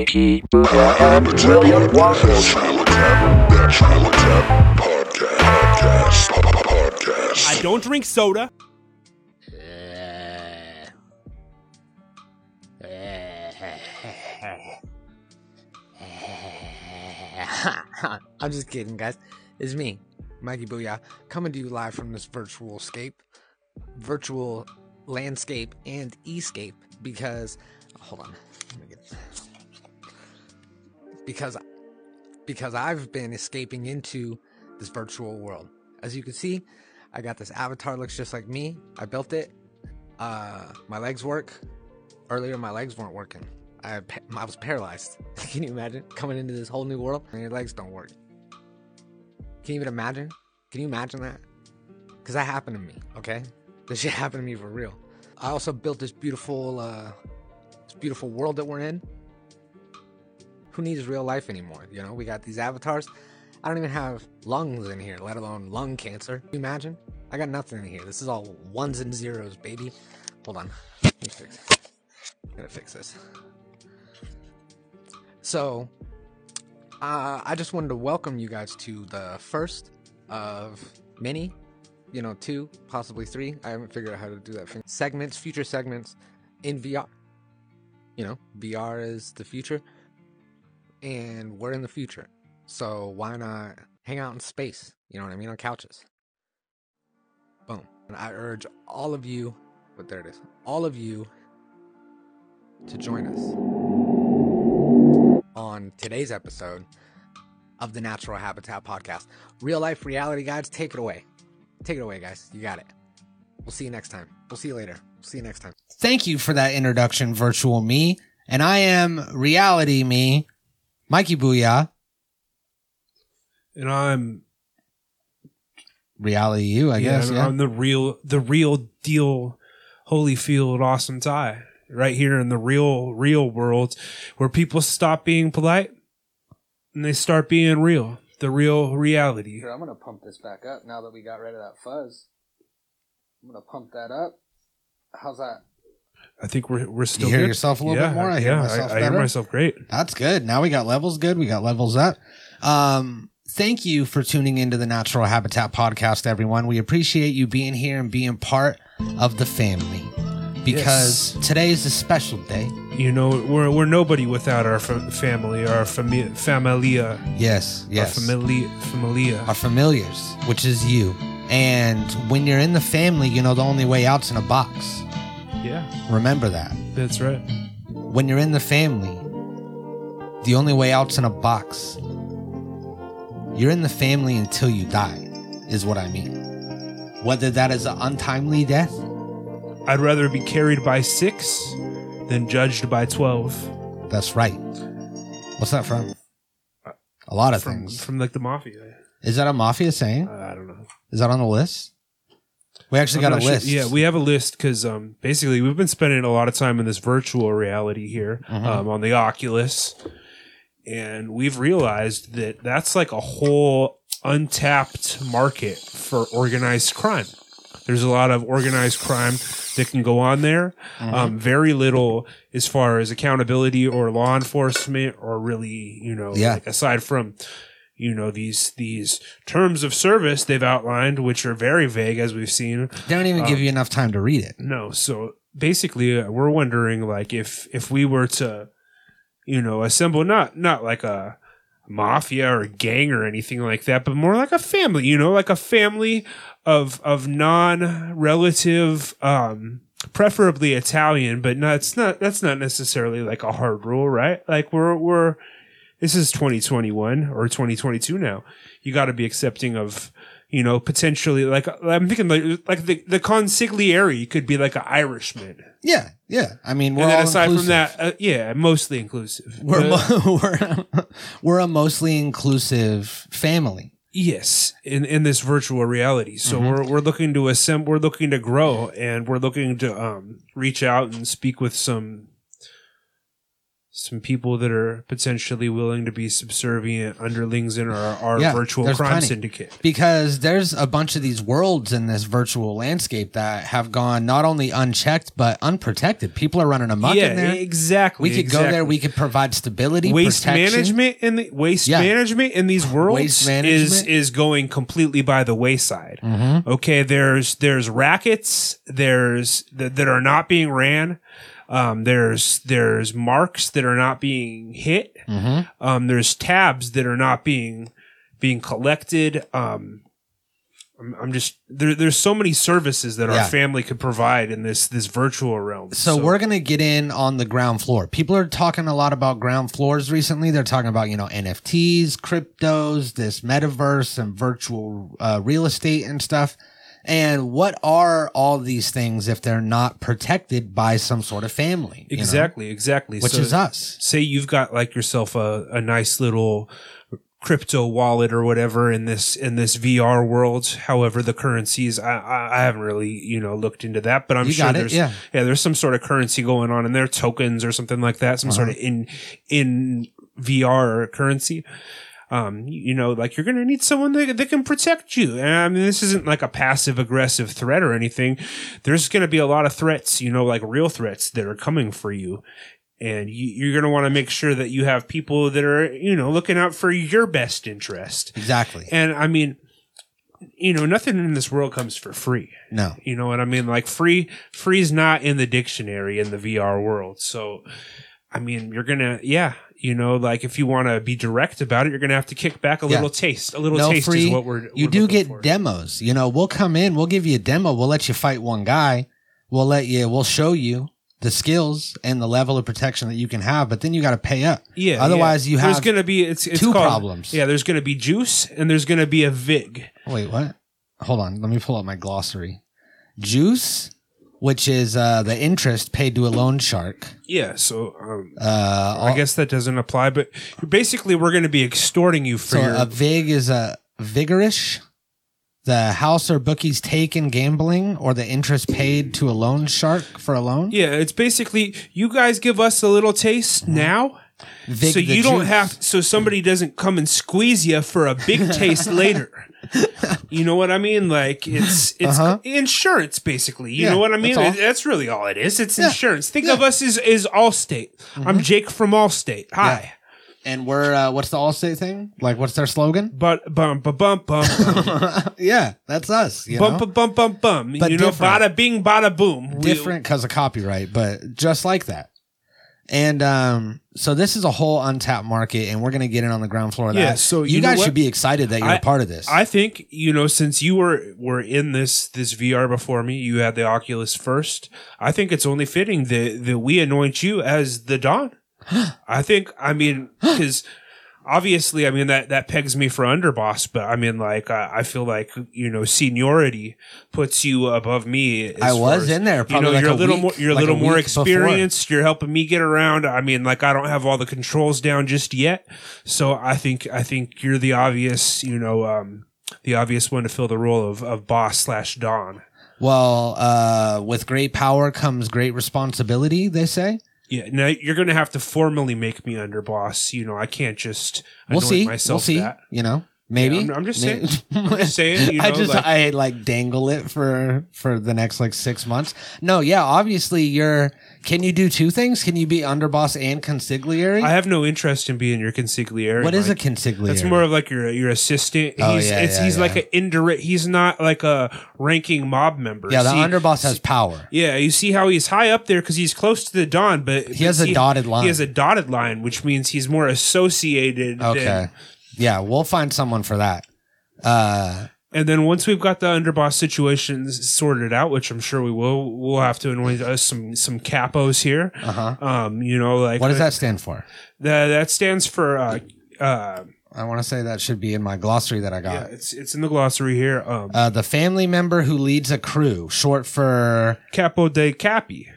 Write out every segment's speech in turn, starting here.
Mikey, Booyah, and William Waffles. I don't drink soda. I'm just kidding, guys. It's me, Mikey Booyah, coming to you live from this virtual scape, virtual landscape, and escape. Because, hold on, because because I've been escaping into this virtual world. As you can see, I got this avatar looks just like me. I built it. Uh, my legs work. Earlier, my legs weren't working. I I was paralyzed. Can you imagine coming into this whole new world and your legs don't work? Can you even imagine? Can you imagine that? Because that happened to me. Okay, this shit happened to me for real. I also built this beautiful, uh, this beautiful world that we're in. Who needs real life anymore? You know, we got these avatars. I don't even have lungs in here, let alone lung cancer. Can you imagine? I got nothing in here. This is all ones and zeros, baby. Hold on. Let me fix it. Gotta fix this. So, uh, I just wanted to welcome you guys to the first of many, you know, two, possibly three. I haven't figured out how to do that. thing. Segments, future segments in VR. You know, VR is the future, and we're in the future. So why not hang out in space? You know what I mean? On couches. Boom. And I urge all of you, but there it is, all of you to join us on today's episode of the Natural Habitat Podcast. Real life reality guides, take it away. Take it away, guys. You got it. We'll see you next time. We'll see you later. We'll see you next time. Thank you for that introduction, virtual me. And I am reality me, Mikey Booyah. And I'm Reality you, I yeah, guess. I'm, Yeah. I'm the real the real deal Holyfield awesome tie. Right here in the real real world where people stop being polite and they start being real. The real reality. I'm gonna pump this back up now that we got rid of that fuzz. I'm gonna pump that up. How's that? I think we're we're still You hear good. yourself a little yeah, bit more? I hear yeah, myself I, I hear myself great. That's good. Now we got levels good. We got levels up. Um, thank you for tuning into the Natural Habitat Podcast, everyone. We appreciate you being here and being part of the family because today is a special day. You know, we're we're nobody without our fa- family, our fami- familia, Yes, yes. our famili- familia. Our familiars, which is you. And when you're in the family, you know the only way out's in a box. Yeah, Remember that. that's right. When you're in the family, the only way out's in a box. You're in the family until you die, is what I mean. Whether that is an untimely death, I'd rather be carried by six than judged by twelve. that's right. What's that from? A lot of From things. from like the mafia. Is that a mafia saying? I don't know. Is that on the list? We actually I'm got a sure- list. Yeah, we have a list because um, basically we've been spending a lot of time in this virtual reality here Mhm. um, on the Oculus, and we've realized that that's like a whole untapped market for organized crime. There's a lot of organized crime that can go on there. Mm-hmm. Um, very little as far as accountability or law enforcement, or really, you know, Yeah. like aside from you know these these terms of service they've outlined, which are very vague as we've seen. They don't even Um, give you enough time to read it. No, so basically, uh, we're wondering like if if we were to, you know, assemble not not like a mafia or gang or anything like that, but more like a family. You know, like a family of of non relative. um preferably Italian, but no, it's not. That's not necessarily like a hard rule, right? Like we're we're this is 2021 or 2022 now. You got to be accepting of you know potentially like I'm thinking like like the the consigliere could be like an Irishman, Yeah, yeah. I mean, we're and then all aside inclusive. from that, uh, yeah, mostly inclusive. we're mo- we're we're a mostly inclusive family. Yes, in in this virtual reality. So Mm-hmm. we're we're looking to assemble, we're looking to grow, and we're looking to um reach out and speak with some some people that are potentially willing to be subservient underlings in our, our Yeah, virtual crime plenty. syndicate. because there's a bunch of these worlds in this virtual landscape that have gone not only unchecked but unprotected. People are running amok yeah, in there. exactly. we could go there. We could provide stability, waste protection. management in the waste Yeah. management in these worlds is is going completely by the wayside. Mhm. Okay, there's there's rackets there's that, that are not being ran. Um, there's there's marks that are not being hit. Mhm. Um, there's tabs that are not being being collected. Um, I'm, I'm just there. There's so many services that Yeah. our family could provide in this this virtual realm. So, we're gonna get in on the ground floor. People are talking a lot about ground floors recently. They're talking about you know NFTs, cryptos, this metaverse, and virtual uh, real estate and stuff. And what are all these things if they're not protected by some sort of family? you know? exactly exactly which So- is us. say you've got like yourself a, a nice little crypto wallet or whatever in this in this VR world. However, the currencies I, I, I haven't really you know looked into that, but I'm You sure there's yeah. there's some sort of currency going on in there, tokens or something like that, some sort Uh-huh. of in in VR currency. Um, you know, like you're gonna need someone that, that can protect you. And I mean, this isn't like a passive aggressive threat or anything. There's gonna be a lot of threats, you know, like real threats that are coming for you and you, you're going to want to make sure that you have people that are you know looking out for your best interest Exactly. and i mean you know nothing in this world comes for free No. you know what i mean like free free's not in the dictionary in the vr world so i mean you're gonna yeah you know like if you want to be direct about it you're gonna have to kick back a Yeah. little taste a little no taste free. is what we're you we're do get for. demos. You know, we'll come in, we'll give you a demo, we'll let you fight one guy, we'll let you, we'll show you the skills and the level of protection that you can have, but then you got to pay up. yeah Otherwise, yeah. you there's have gonna be it's, it's two called- problems. yeah there's gonna be juice and there's gonna be a vig Wait, what? Hold on. Let me pull up my glossary. Juice, which is uh, the interest paid to a loan shark. yeah so um Uh, I guess that doesn't apply, but basically, we're going to be extorting you for so. your. A vig is a vigorish. The house or bookies taken gambling, or the interest paid to a loan shark for a loan. yeah, it's basically you guys give us a little taste now, So you don't juice. have, so somebody doesn't come and squeeze you for a big taste later. You know what I mean? Like it's it's Uh-huh. insurance, basically. You Yeah, know what I mean? that's. That's really all it is. It's Yeah, insurance. Think yeah. Mm-hmm. of us as is Allstate. I'm Jake from Allstate. Hi. And we're uh, what's the Allstate thing? Like, what's their slogan? But bum bum bum bum yeah, that's us. You bum know? bum bum bum bum. But You know, different. bada bing, bada boom. Different because of copyright, but just like that. And um, so this is a whole untapped market, and we're going to get in on the ground floor of Yeah, that. so you, you guys should be excited that you're a I- part of this. I think you know since you were were in this this VR before me, you had the Oculus first. I think it's only fitting that that we anoint you as the Don. I think. I mean, because obviously, I mean that that pegs me for underboss, but I mean, like I, I feel like you know seniority puts you above me. I was as- in there You know, like you're a little week- more. You're a like a little more week before. experienced. You're helping me get around. I mean, like I don't have all the controls down just yet. So I think I think you're the obvious, you know, um, the obvious one to fill the role of, of boss slash don. well, uh, with great power comes great responsibility. They say. Yeah, now you're gonna have to formally make me underboss. You know, I can't just We'll see. myself We'll see. that. You know, maybe. Yeah, I'm- I'm just saying. I'm just saying, you I just like- I like dangle it for for the next like six months. No, yeah, obviously you're. Can you do two things? Can you be underboss and consigliere? I have no interest in being your consigliere. what is a Mike. consigliere? That's more of like your your assistant. Oh, he's yeah, it's, yeah, he's yeah. like an indirect. He's not like a ranking mob member. yeah. The See- underboss has power. Yeah, you see how he's high up there because he's close to the Don, but He has a dotted line. He has a dotted line, which means he's more associated. Okay. than- Yeah, we'll find someone for that. Uh, and then once we've got the underboss situations sorted out, which I'm sure we will, we'll have to anoint us some some capos here. uh huh. Um, you know, like What does that stand for? That that stands for. Uh, uh, I want to say that should be in my glossary that I yeah, got. it's it's in the glossary here. Um, Uh, the family member who leads a crew, short for capo de capi.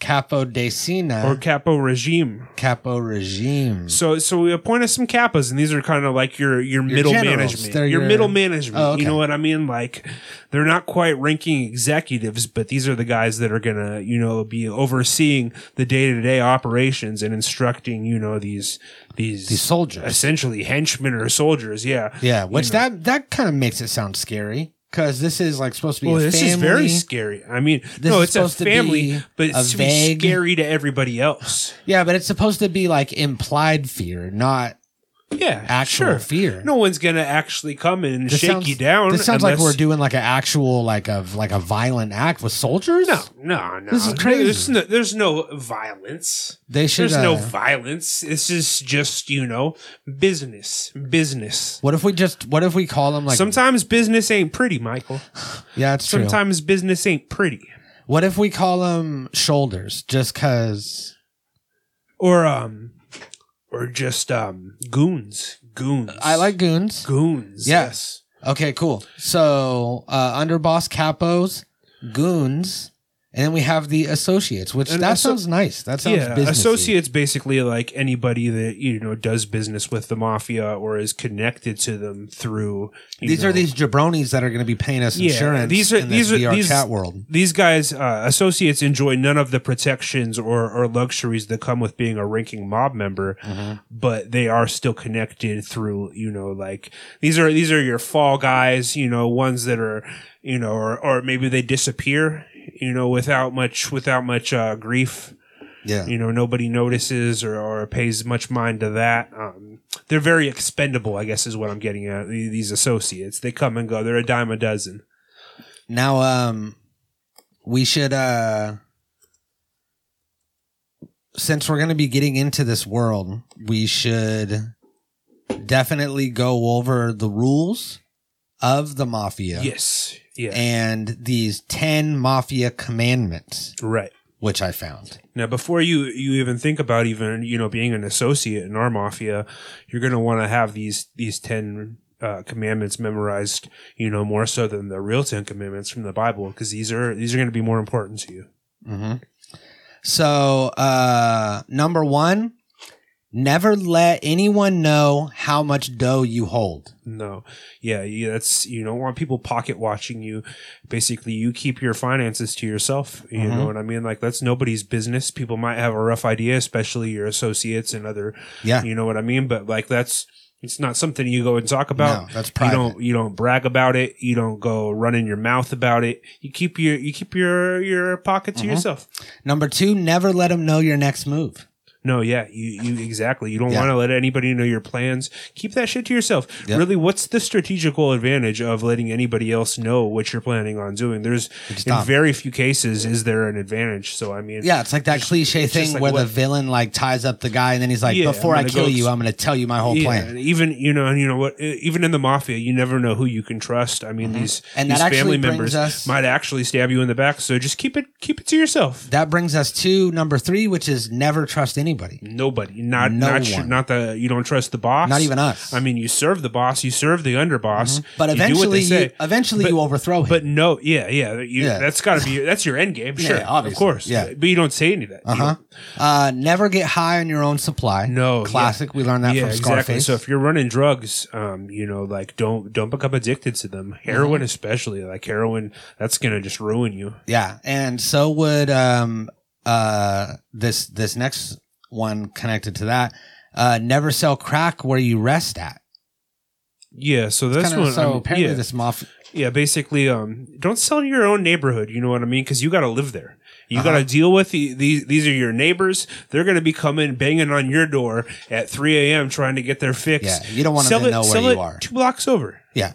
Capo de Sina or capo regime. Capo Regime. So so we appointed some capos, and these are kind of like your your, middle generals. management. They're your, your- middle management. Oh, okay. You know what I mean? Like they're not quite ranking executives, but these are the guys that are gonna you know be overseeing the day to day operations and instructing you know these these These soldiers. essentially henchmen or soldiers. Yeah. Yeah, which You know. that that kind of makes it sound scary because this is like supposed to be Well, this family. is very scary. I mean, This no, is it's a supposed to family, be but a it's to be vague- scary to everybody else. yeah, but it's supposed to be like implied fear, not Yeah, actual sure. fear. No one's gonna actually come and This shake sounds- you down. This sounds like we're doing like an actual like a like a violent act with soldiers. No, no, no. This is crazy. There's no, there's no violence. they should. There's no uh, violence. This is just you know business, business. what if we just? What if we call them like? Sometimes business ain't pretty, Michael. yeah, it's true. Sometimes business ain't pretty. What if we call them shoulders? Just because. Or um, or just um, goons, goons. I like goons. goons. Yeah. Yes. Okay, cool. So uh underboss capos, goons, and then we have the associates, which And that asso- sounds nice. That sounds yeah, businessy. associates basically like anybody that you know does business with the mafia or is connected to them through. you These are these jabronis that are going to be paying us insurance. these are- in this these are- VR these- chat world. these guys uh, associates enjoy none of the protections or, or luxuries that come with being a ranking mob member but they are still connected through you know like these are these are your fall guys you know ones that are you know or, or maybe they disappear you know without much without much uh, grief. Yeah, you know nobody notices or, or pays much mind to that. Um, they're very expendable i guess is what i'm getting at. These associates they come and go. They're a dime a dozen. Now, um, we should, uh, since we're going to be getting into this world, we should definitely go over the rules of the mafia. Yes yeah and these 10 mafia commandments, right which I found. Now, before you you even think about even you know being an associate in our mafia, you're going to want to have these these ten uh, commandments memorized. You know more so than the real Ten Commandments from the Bible, because these are these are going to be more important to you. Mm-hmm. So, uh, number one, never let anyone know how much dough you hold. No, yeah, that's you don't want people pocket watching you. Basically, you keep your finances to yourself. You Mhm. know what I mean? Like that's nobody's business. People might have a rough idea, especially your associates and other. Yeah. You know what I mean? But like that's it's not something you go and talk about. No, that's you private. don't you don't brag about it. You don't go running your mouth about it. You keep your you keep your your pocket to Mhm. yourself. Number two, never let them know your next move. No, yeah, you you exactly. You don't Yeah. want to let anybody know your plans. Keep that shit to yourself. Yep. Really, what's the strategical advantage of letting anybody else know what you're planning on doing? There's It's in very few cases is there an advantage. So I mean, Yeah, it's like that It's- cliche thing like where the villain like ties up the guy and then he's like, Yeah, "Before I kill you, I'm going to tell you my whole yeah, plan." even you know, and you know what? Even in the mafia, you never know who you can trust. I mean, these Mm-hmm. And these that family members us- might actually stab you in the back. So just keep it keep it to yourself. That brings us to number three, which is never trust anybody, Nobody, not No not one. not the you don't trust the boss. not even us. I mean, you serve the boss, you serve the underboss, but you do what eventually, say. you, eventually But- you overthrow him. But no, yeah, yeah, you, Yeah. that's got to be that's your end game, Yeah, sure, of course, Yeah. But you don't say any of that. Uh huh. Uh, never get high on your own supply. No, classic. We learned that yeah, from exactly. Scarface. So if you're running drugs, um, you know, like don't don't become addicted to them. Mm-hmm. Heroin, especially, like heroin, that's gonna just ruin you. Yeah, and so would um uh this this next one connected to that. Uh never sell crack where you rest at. Yeah, so that's Kinda- one. so apparently yeah, this mafia yeah, basically, um, don't sell in your own neighborhood. You know what I mean? Because you got to live there. You Uh-huh. got to deal with the, these. These are your neighbors. They're going to be coming banging on your door at 3 a.m. trying to get their fix. Yeah, you don't want them to it- know where you are. Two blocks over. Yeah.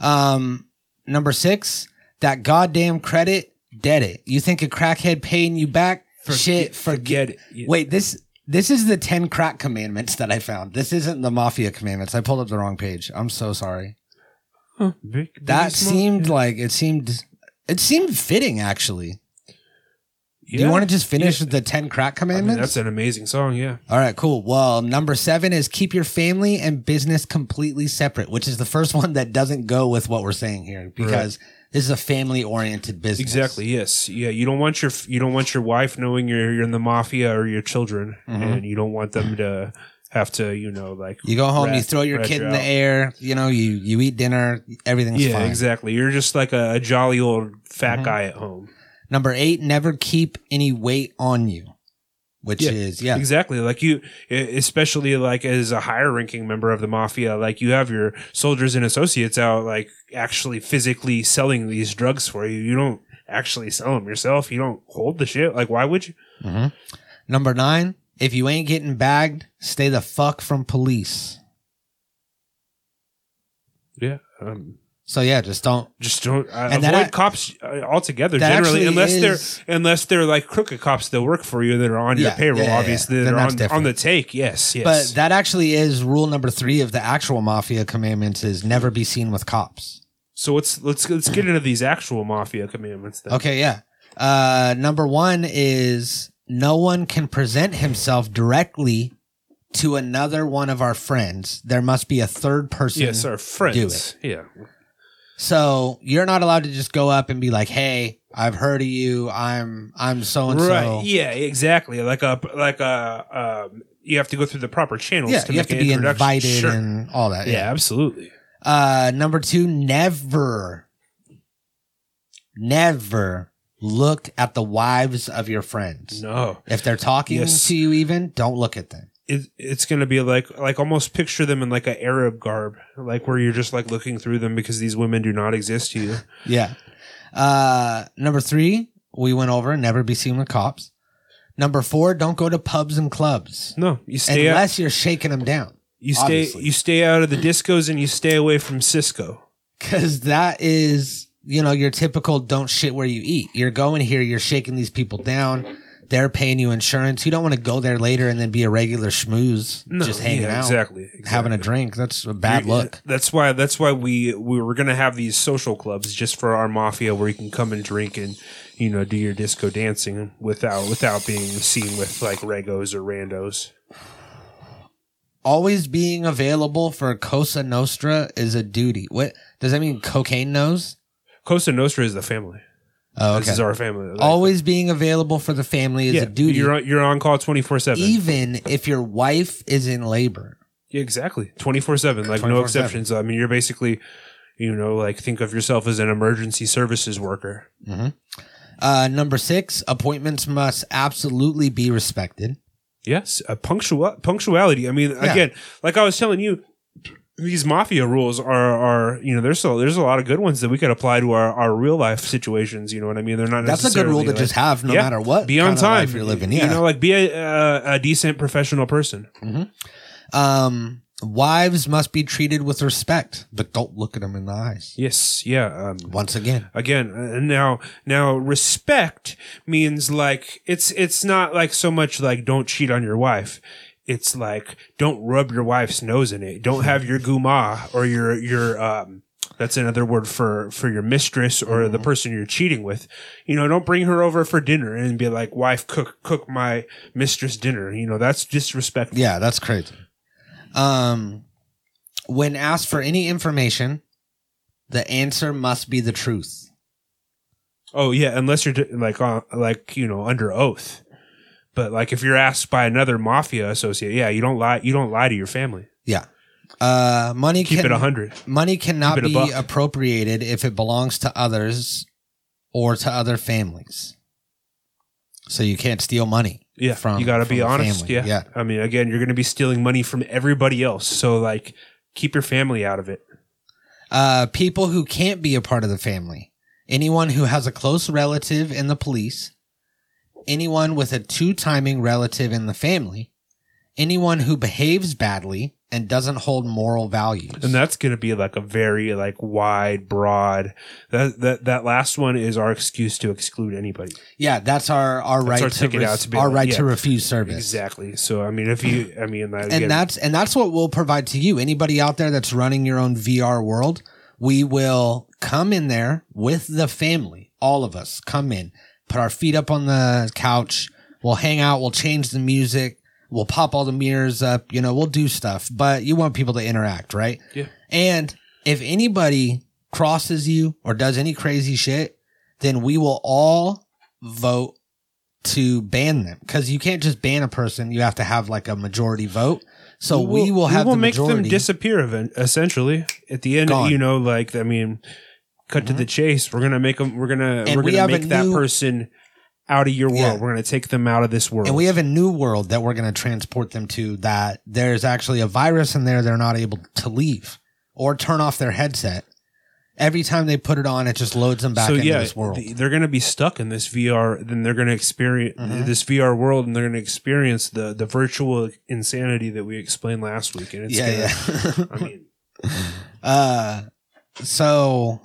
Um number 6, that goddamn credit, dead it. You think a crackhead paying you back? For, Shit, forget Forget it. Yeah. Wait, this this is the 10 crack commandments that I found. This isn't the mafia commandments. I pulled up the wrong page. I'm so sorry. Huh, big- big That small- seemed like it seemed it seemed fitting actually. Do you want to just finish Yeah. the 10 crack I mean, commandments? that's an amazing song. Yeah. All right, cool. Well, number seven is keep your family and business completely separate, which is the first one that doesn't go with what we're saying here because This is a family oriented business. Exactly. Yes. Yeah. You don't want your you don't want your wife knowing you're you're in the mafia or your children, Mhm. and you don't want them to have to you know like You go home, you throw your kid you in the air. You know, you you eat dinner. Everything's Yeah. fine. Exactly. You're just like a, a jolly old fat Mhm. guy at home. Number eight, never keep any weight on you, which Yeah, is yeah, Exactly. Like you, especially like as a higher ranking member of the mafia, like you have your soldiers and associates out, like actually physically selling these drugs for you. You don't actually sell them yourself. You don't hold the shit. Like, why would you? Mhm. Number nine, if you ain't getting bagged, stay the fuck from police. Yeah. Um, So yeah, just don't. just don't uh, And that avoid a- cops uh, altogether. Generally, unless is- they're unless they're like crooked cops that work for you that are on your payroll. yeah, yeah, obviously, yeah. that are on, different. on the take. Yes. Yes. But that actually is rule number three of the actual mafia commandments: is never be seen with cops. so let's let's let's get into these actual mafia commandments. Then. Okay, yeah. Uh, number one is no one can present himself directly to another one of our friends. There must be a third person. Yes, our friends. Yeah. So you're not allowed to just go up and be like, "Hey, I've heard of you. I'm I'm so and so." Right. Yeah. Exactly. Like a like a um, you have to go through the proper channels. Yeah, to you have to an be invited Sure. and all that. yeah, absolutely. Uh, number two, never, never look at the wives of your friends. No, If they're talking Yes. to you, even don't look at them. It, it's gonna be like like almost picture them in like an Arab garb, like where you're just like looking through them because these women do not exist to you. Yeah. Uh, number three, we went over never be seen with cops. Number four, don't go to pubs and clubs No, you stay out. unless you're shaking them down. You stay obviously. you stay out of the discos and you stay away from Cisco. Cause that is, you know, your typical don't shit where you eat. You're going here, you're shaking these people down. They're paying you insurance. You don't want to go there later and then be a regular schmooze, No, just hanging yeah, out, exactly, having a drink. That's a bad You're- look. That's why. That's why we we were gonna have these social clubs just for our mafia, where you can come and drink and you know do your disco dancing without without being seen with like regos or randos. Always being available for Cosa Nostra is a duty. What does that mean? Cocaine nose? Cosa Nostra is the family. Oh, This is our family. Like, Always being available for the family is yeah, a duty, You're on, you're on call twenty four seven. even if your wife is in labor. Yeah, exactly. Twenty four seven. Like no 24/7. exceptions. I mean, you're basically, you know, like think of yourself as an emergency services worker. Uh, number six, appointments must absolutely be respected. Yes, uh, punctual punctuality. I mean, Yeah. again, like I was telling you, these mafia rules are are you know there's a, there's a lot of good ones that we could apply to our, our real life situations. You know what I mean? They're not That's a good rule necessarily, to like- just have no Yeah, matter what Be on time. you're living. Yeah. You know, like be a, a, a decent professional person. um, wives must be treated with respect, but don't look at them in the eyes. Yes. Yeah. Um, Once again, again uh, now now respect means like it's it's not like so much like don't cheat on your wife it's like don't rub your wife's nose in it don't have your guma or your your um that's another word for for your mistress or the person you're cheating with you know don't bring her over for dinner and be like wife cook cook my mistress dinner you know that's disrespectful yeah, that's crazy. Um, when asked for any information, the answer must be the truth. Oh yeah, unless you're like uh, like you know under oath. But like if you're asked by another mafia associate, yeah, you don't lie. You don't lie to your family. Yeah. Uh, money Keep can, it a hundred. Money cannot Keep it a be buck. appropriated if it belongs to others or to other families. So you can't steal money. Yeah, from- you got to be honest. Yeah. Yeah. I mean, again, you're going to be stealing money from everybody else. So like, keep your family out of it. Uh, people who can't be a part of the family. Anyone who has a close relative in the police. Anyone with a two timing relative in the family. Anyone who behaves badly and doesn't hold moral values. And that's going to be like a very like wide, broad. That that that last one is our excuse to exclude anybody. yeah, that's our, our right our to out to be our like, right yeah. to refuse service. Exactly. So I mean, if you, I mean, that, again, and that's and that's what we'll provide to you anybody out there that's running your own vr world we will come in there with the family all of us come in put our feet up on the couch we'll hang out we'll change the music we'll pop all the mirrors up you know we'll do stuff but you want people to interact right Yeah. and if anybody crosses you or does any crazy shit, then we will all vote to ban them because you can't just ban a person. You have to have like a majority vote. So we will, have we will the make majority. them disappear event, essentially at the end. Gone. You know, like I mean, cut to Mhm. the chase. We're gonna make them. We're gonna And we're we gonna make that new- person out of your world. Yeah. We're gonna take them out of this world. and we have a new world that we're going to transport them to that there's actually a virus in there they're not able to leave or turn off their headset. Every time they put it on, it just loads them back so into yeah, this world. they're gonna be stuck in this VR. Then they're gonna experience Mhm. this VR world, and they're gonna experience the the virtual insanity that we explained last week. And it's yeah, gonna, yeah. I mean, Uh, so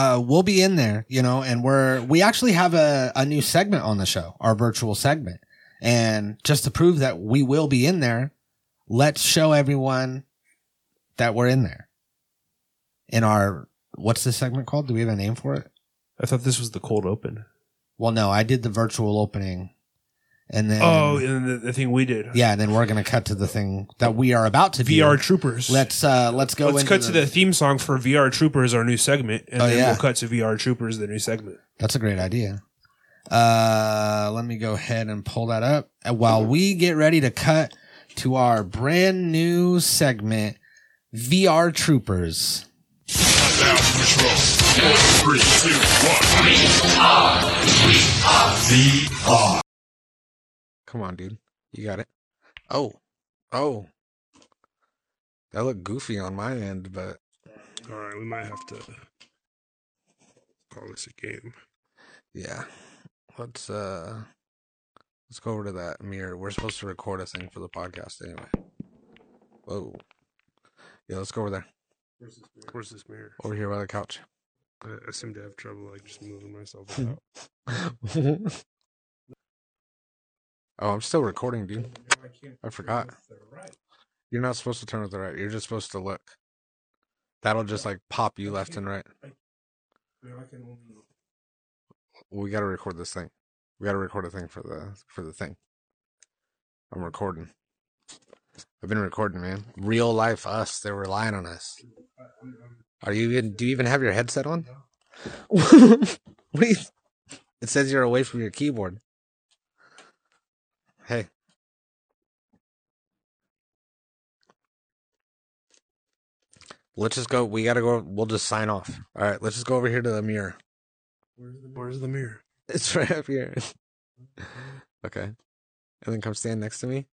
uh, we'll be in there, you know, and we're we actually have a, a new segment on the show, our virtual segment, and just to prove that we will be in there, let's show everyone that we're in there. In our what's this segment called? Do we have a name for it? I thought this was the cold open. Well, no, I did the virtual opening, and then oh, and the, the thing we did. yeah, and then we're gonna cut to the thing that we are about to do. VR Troopers. Let's uh let's go. Let's into cut to the theme song for VR Troopers, our new segment, and Oh, then yeah. we'll cut to VR Troopers, the new segment. That's a great idea. Uh, let me go ahead and pull that up. And while we get ready to cut to our brand new segment, VR Troopers. Now Come on, dude. You got it. Oh. Oh. That looked goofy on my end, but All right, we might have to call this a game. yeah. Let's uh let's go over to that mirror. We're supposed to record a thing for the podcast anyway. Whoa. Yeah, let's go over there. Where's this mirror? Where's this mirror? Over here by the couch. I, I seem to have trouble like just moving myself out. oh, I'm still recording, dude. I forgot. You're not supposed to turn with the right. You're just supposed to look. That'll just like pop you left and right. We got to record this thing. We got to record a thing for the for the thing. I'm recording. I've been recording, man. Real life us. They're relying on us. Are you even? Do you even have your headset on? what do you, it says you're away from your keyboard. Hey. Let's just go. We gotta go. We'll just sign off. All right. Let's just go over here to the mirror. Where's the mirror? It's right up here. okay. And then come stand next to me.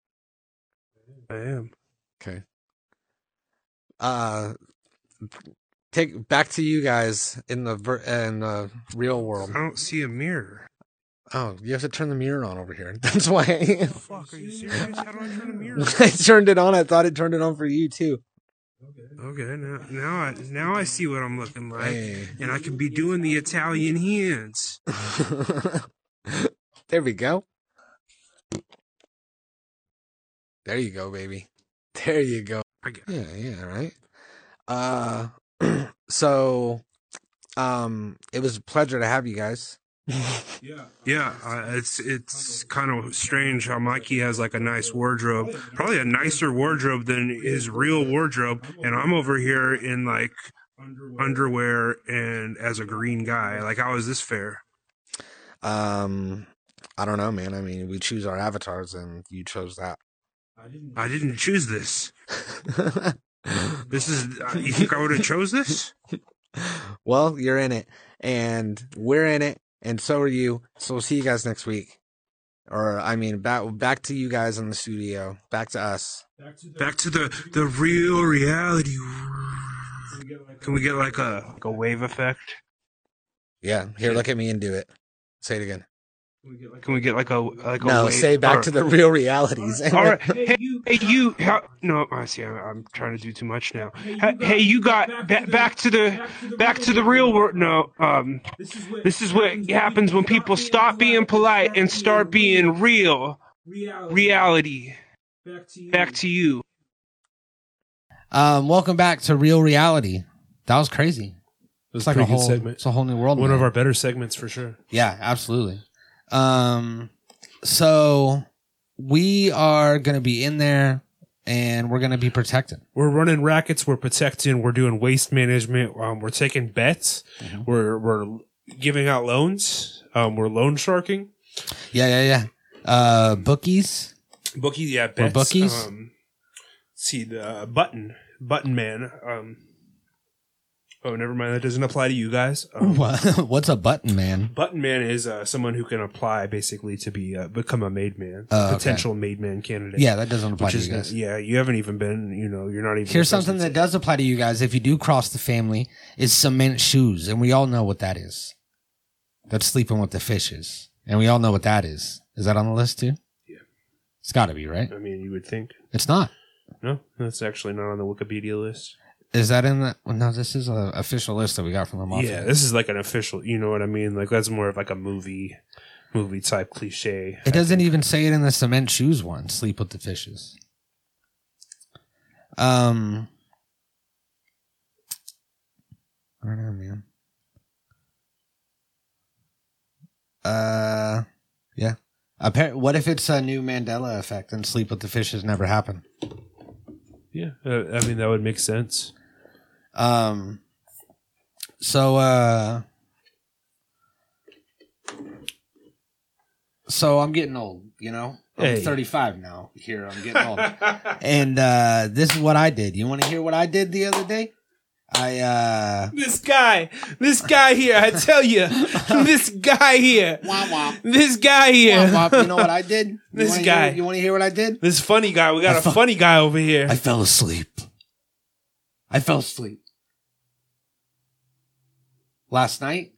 I am. Okay. Uh, take back to you guys in the ver- in the real world. I don't see a mirror. Oh, you have to turn the mirror on over here. That's why Fuck, are you serious? How do I turn a mirror? I turned it on. I thought it turned it on for you too. Okay, now now I now I see what I'm looking like, Hey. and I can be doing the Italian hands. there we go. There you go, baby. There you go. I got Yeah, yeah, right. Uh, so, um, it was a pleasure to have you guys. Yeah, uh, it's it's kind of strange how Mikey has like a nice wardrobe, probably a nicer wardrobe than his real wardrobe, and I'm over here in like underwear and as a green guy. Like, how is this fair? Um, I don't know, man. I mean, we choose our avatars, and you chose that. I didn't choose this. This is. Uh, you think I would have chose this? well, you're in it, and we're in it, and so are you. So we'll see you guys next week. Or I mean, back back to you guys in the studio. Back to us. Back to the the real reality. Can we get like a like a wave effect? Yeah. Here, look at me and do it. Say it again. Can we get like a like a No, wave? say back All to the real realities. All right, hey, hey you. How, no, I see. I'm, I'm trying to do too much now. Hey, hey you got ba- back to the back to the real world. No, um, this is what happens when people stop being polite and start being real. Reality. Back to you. Back to you. Um, welcome back to Real Reality. That was crazy. It was it's like a whole, segment. it's a whole new world. One now. of our better segments for sure. Yeah, absolutely. Um, so we are going to be in there and we're gonna be protecting. We're running rackets. We're protecting. We're doing waste management. Um, we're taking bets. Mm-hmm. We're we're giving out loans. Um, we're loan sharking. Yeah, yeah, yeah. Uh, bookies. Bookie, yeah, We're bookies? Um, see the uh, button, button man. Um, oh, never mind. That doesn't apply to you guys. Um, What- What's a button man? Button man is uh, someone who can apply basically to be uh, become a made man, Oh, okay. potential made man candidate. Yeah, that doesn't apply which to is you guys. yeah. You haven't even been. You know, you're not even. Here's something that does apply to you guys. If you do cross the family, is cement shoes, and we all know what that is. That's sleeping with the fishes, and we all know what that is. Is that on the list too? Yeah. It's got to be right. I mean, you would think. It's not. No, that's actually not on the Wikipedia list. Is that in the? No, this is an official list that we got from the mafia. Yeah, this is like an official. You know what I mean? Like that's more of like a movie, movie type cliche. It doesn't even say it in the cement shoes one. Sleep with the fishes. Um, I don't know, man. Uh, yeah. Appar- what if it's a new Mandela effect and sleep with the fishes never happened? Yeah, uh, I mean that would make sense. Um, so, uh, so I'm getting old, you know? I'm Hey. 35 now. Here, I'm getting old. and, uh, this is what I did. You want to hear what I did the other day? I, uh, This guy, this guy here, I tell you, this guy here, womp womp. this guy here, Womp womp. You know what I did? You This wanna guy. Hear, you want to hear what I did? this funny guy. We got I a fu- funny guy over here. I fell asleep. I fell asleep. Last night,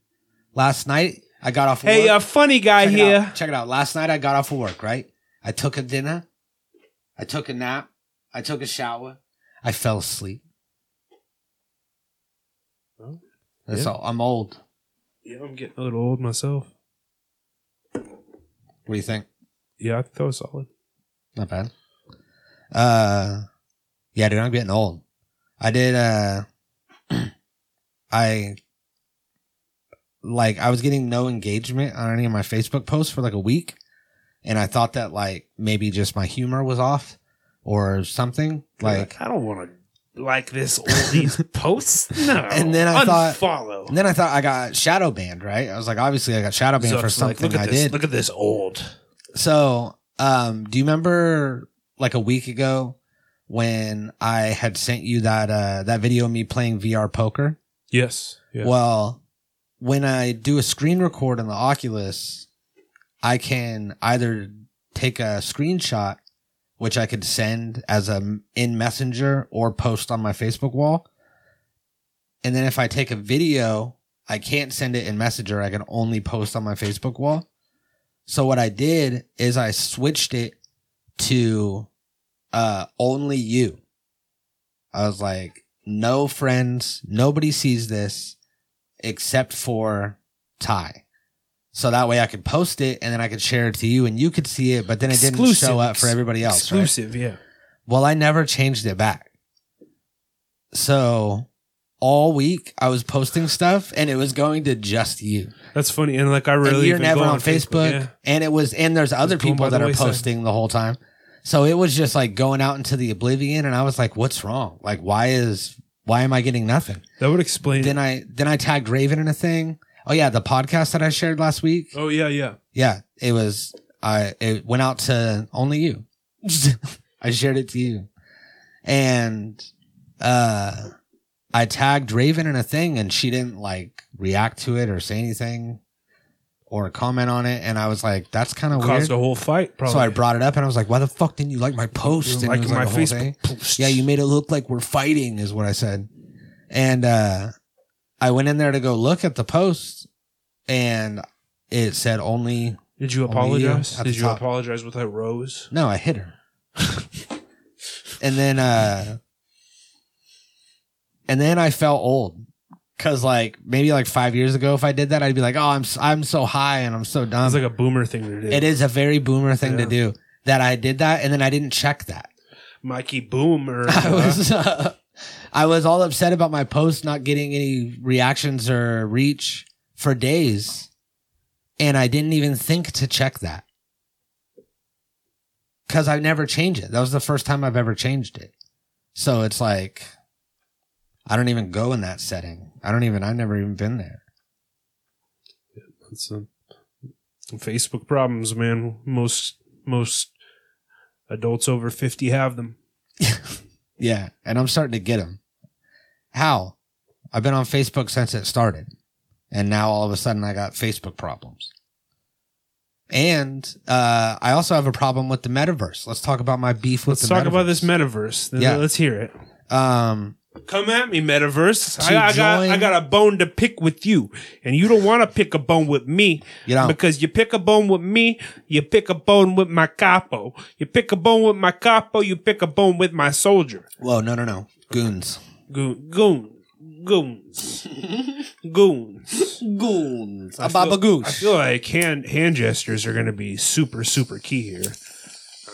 last night, I got off. of hey, work. a funny guy check here. out. Check it out. Last night I got off of work, right? I took a dinner. I took a nap. I took a shower. I fell asleep. Well, That's yeah. all. I'm old. Yeah, I'm getting a little old myself. What do you think? Yeah, I think that was solid. Not bad. Uh, yeah, dude, I'm getting old. I did, uh, I, like, I was getting no engagement on any of my Facebook posts for like a week. And I thought that, like, maybe just my humor was off or something. Like, I don't want to like this all these posts. No, And then I thought- unfollow. and then I thought I got shadow banned, right? I was like, obviously I got shadow banned So for like, something look at I this. did. Look at this old. So, um, do you remember like a week ago when I had sent you that uh that video of me playing VR poker? Yes. Yeah. Well, when I do a screen record on the Oculus, I can either take a screenshot which I could send as a in Messenger or post on my Facebook wall. And then if I take a video, I can't send it in Messenger. I can only post on my Facebook wall. So what I did is I switched it to uh only you. I was like, no friends, nobody sees this except for Ty. So that way I could post it and then I could share it to you and you could see it, but then it didn't show up for everybody else. right? Exclusive. Yeah. Well, I never changed it back. So all week I was posting stuff and it was going to just you. That's funny. And like I and really you're never go on Facebook, yeah. and it was and there's other people that are wayside. posting the whole time. So it was just like going out into the oblivion and I was like, what's wrong? Like why is why am I getting nothing? That would explain. Then I then I tagged Raven in a thing. Oh yeah, the podcast that I shared last week. oh yeah, yeah. Yeah, it was I it went out to only you. I shared it to you. And uh I tagged Raven in a thing and she didn't like react to it or say anything or a comment on it and I was like that's kind of weird. Caused a whole fight. Probably. So I brought it up and I was like why the fuck didn't you like my You post and like it was my like whole Facebook thing. post. Yeah, you made it look like we're fighting is what I said. And uh I went in there to go look at the post and it said only Did you you apologize? Did you top. apologize with that rose? No, I hit her. and then uh and then I felt old cuz like maybe like 5 years ago if I did that I'd be like, "Oh, I'm s- I'm so high and I'm so dumb." It's like a boomer thing to do. it is a very boomer thing to do that I did that and then I didn't check that. Mikey Boomer. I was uh, I was all upset about my post not getting any reactions or reach for days and I didn't even think to check that. because I never changed it. That was the first time I've ever changed it. So it's like I don't even go in that setting. I don't even. I've never even been there. It's a, Facebook problems, man. Most most adults over fifty have them. Yeah, and I'm starting to get them. How? I've been on Facebook since it started, and now all of a sudden I got Facebook problems. And uh, I also have a problem with the metaverse. Let's talk about my beef with Let's the talk about this metaverse. Yeah. Let's hear it. Um, Come at me, metaverse. I, I got join- I got a bone to pick with you, and you don't want to pick a bone with me. You don't. because you pick a bone with me, you pick a bone with my capo. You pick a bone with my capo, you pick a bone with my soldier. whoa, no, no, no, goons, Goon, goon, goons, goons. goons, I a feel- baba goose. I feel like hand hand gestures are going to be super super key here.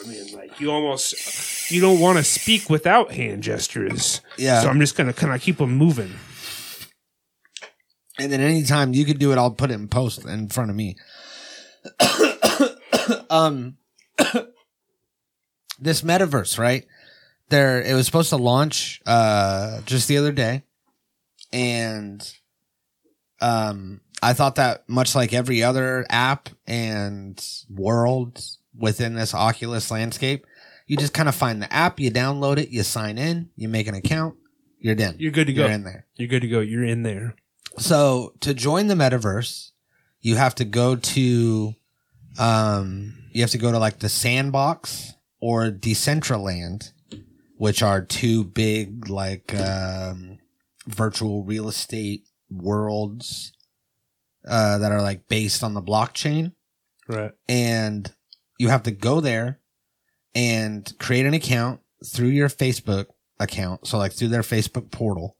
I mean, like you almost you don't want to speak without hand gestures. Yeah. So I'm just gonna kind of keep them moving. And then anytime you could do it, I'll put it in post in front of me. um, this metaverse, right? There, it was supposed to launch uh just the other day, and um, I thought that much like every other app and world within this Oculus landscape, you just kind of find the app, you download it, you sign in, you make an account, you're in. You're good to go. You're in there. You're good to go. You're in there. So to join the metaverse, you have to go to, um, you have to go to like the Sandbox or Decentraland, which are two big like um, virtual real estate worlds uh, that are like based on the blockchain, Right. and you have to go there and create an account through your Facebook account, so like through their Facebook portal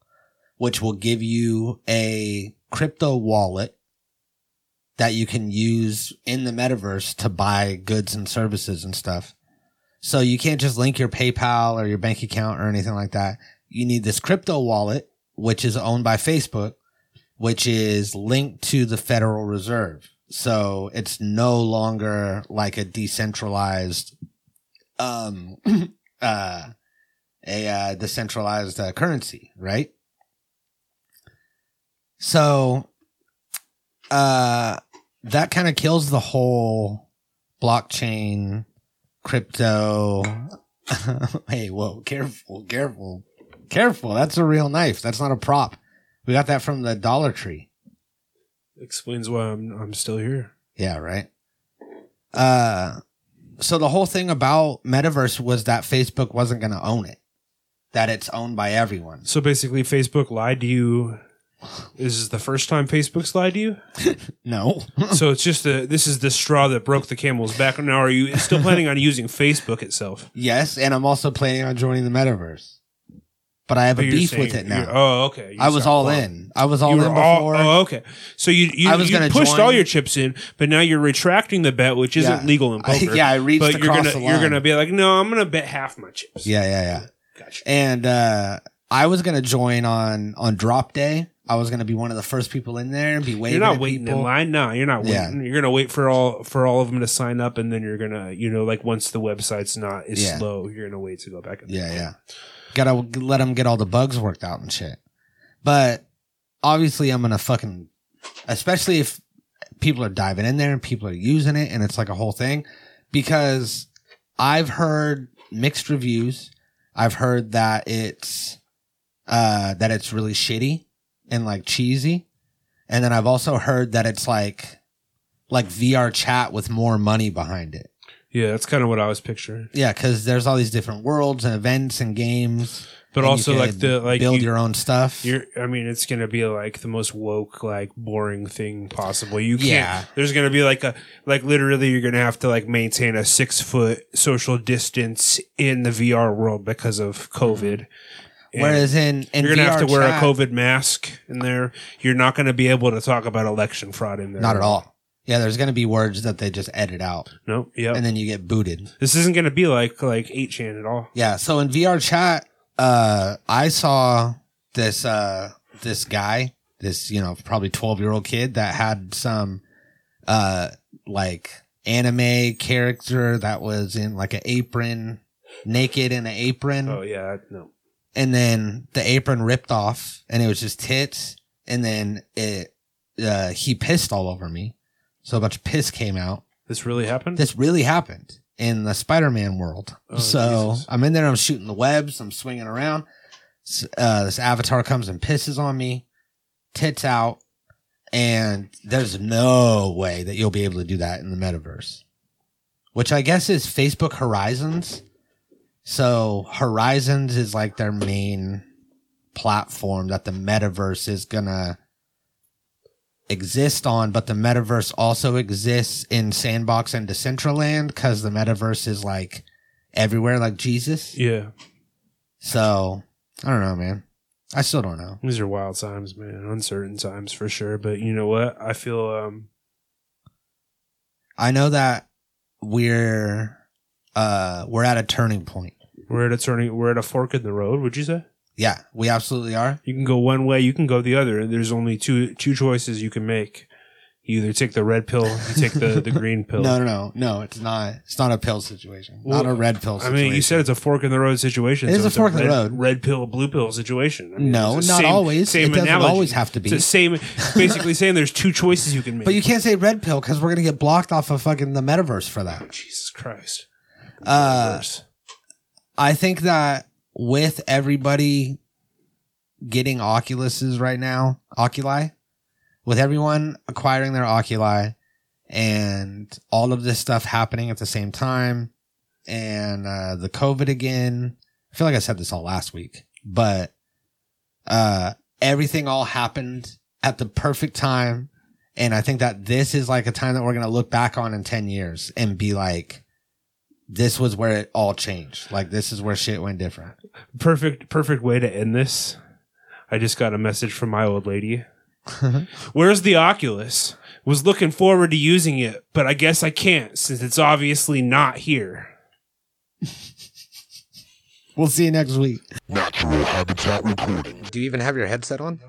which will give you a crypto wallet that you can use in the metaverse to buy goods and services and stuff. So you can't just link your PayPal or your bank account or anything like that. You need this crypto wallet, which is owned by Facebook, which is linked to the Federal Reserve. So it's no longer like a decentralized, um, uh, a uh, decentralized uh, currency, right? So, uh, that kind of kills the whole blockchain, crypto. hey, whoa, careful, careful, careful. That's a real knife. That's not a prop. We got that from the Dollar Tree. Explains why I'm I'm still here. Yeah, right. Uh, so the whole thing about metaverse was that Facebook wasn't going to own it, that it's owned by everyone. So basically, Facebook lied to you. Is this is the first time Facebook's lied to you. No. so it's just the this is the straw that broke the camel's back. Now, are you still planning on using Facebook itself? yes, and I'm also planning on joining the metaverse, but I have But a beef saying with it now. Oh, okay. You I was all well, in. I was all in before. all, oh, okay. So you you, I was you pushed join- all your chips in, but now you're retracting the bet, which isn't Yeah. legal in I- poker. yeah, I reached but you're across gonna the you're line. gonna be like, no, I'm gonna bet half my chips. yeah, yeah, yeah. gotcha. And uh, I was gonna join on on drop day. I was gonna be one of the first people in there and be waiting. You're not waiting people. in line. No, you're not Yeah. waiting. You're gonna wait for all for all of them to sign up, and then you're gonna, you know, like once the website's not is Yeah. slow, you're gonna wait to go back. in. Yeah, yeah. Gotta let them get all the bugs worked out and shit. But obviously, I'm gonna fucking, especially if people are diving in there and people are using it and it's like a whole thing, because I've heard mixed reviews. I've heard that it's, uh, that it's really shitty and like cheesy. And then I've also heard that it's like, like VR chat with more money behind it. Yeah, that's kind of what I was picturing. Yeah, because there's all these different worlds and events and games. But and also, like the like build you, your own stuff. You're, I mean, it's gonna be like the most woke, like boring thing possible. You can't. Yeah. There's gonna be like a, like literally, you're gonna have to like maintain a six foot social distance in the VR world because of COVID. And Whereas in, in you're gonna have VR to wear chat- a COVID mask in there. You're not gonna be able to talk about election fraud in there. Not at all. Yeah, there's going to be words that they just edit out, No. Yep. and then you get booted. this isn't gonna be like like eight chan at all. Yeah. So in VR chat, uh, I saw this uh this guy, this you know probably twelve year old kid that had some uh like anime character that was in like an apron, naked in an apron. Oh yeah, no. and then the apron ripped off and it was just tits and then it uh he pissed all over me so a bunch of piss came out. This really happened. this really happened in the spider-man world. Oh, so Jesus. i'm in there i'm shooting the webs. I'm swinging around. Uh this avatar comes and pisses on me tits out and there's no way that you'll be able to do that in the metaverse. Which i guess is facebook horizons. So Horizons is like their main platform that the metaverse is gonna exist on, but the metaverse also exists in Sandbox and Decentraland because the metaverse is like everywhere, like Jesus. yeah, So I don't know, man. I still don't know. these are wild times, man. Uncertain times for sure. But you know what? I feel um I know that we're uh we're at a turning point. we're at a turning. We're at a fork in the road. Would you say? Yeah, we absolutely are. You can go one way. You can go the other. There's only two two choices you can make. You either take the red pill. You take the the green pill. No, no, no, no. It's not. It's not a pill situation. not a red pill situation. I mean, you said it's a fork in the road situation. It is a it's fork in the road. Red pill, blue pill situation. I mean, No, not same- always. Same it doesn't analogy. always have to be. It's the same. Basically, saying there's two choices you can make. But you can't say red pill because we're gonna get blocked off of fucking the metaverse for that. Jesus Christ. Uh, I think that with everybody getting Oculuses right now, Oculi, with everyone acquiring their Oculi and all of this stuff happening at the same time and uh, the COVID again. I feel like I said this all last week, but uh, everything all happened at the perfect time. And I think that this is like a time that we're going to look back on in 10 years and be like, this was where it all changed. Like, this is where shit went different. perfect perfect way to end this. I just got a message from my old lady. Where's the Oculus? Was looking forward to using it, but I guess I can't since it's obviously not here. We'll see you next week. Natural Habitat Recording. Do you even have your headset on?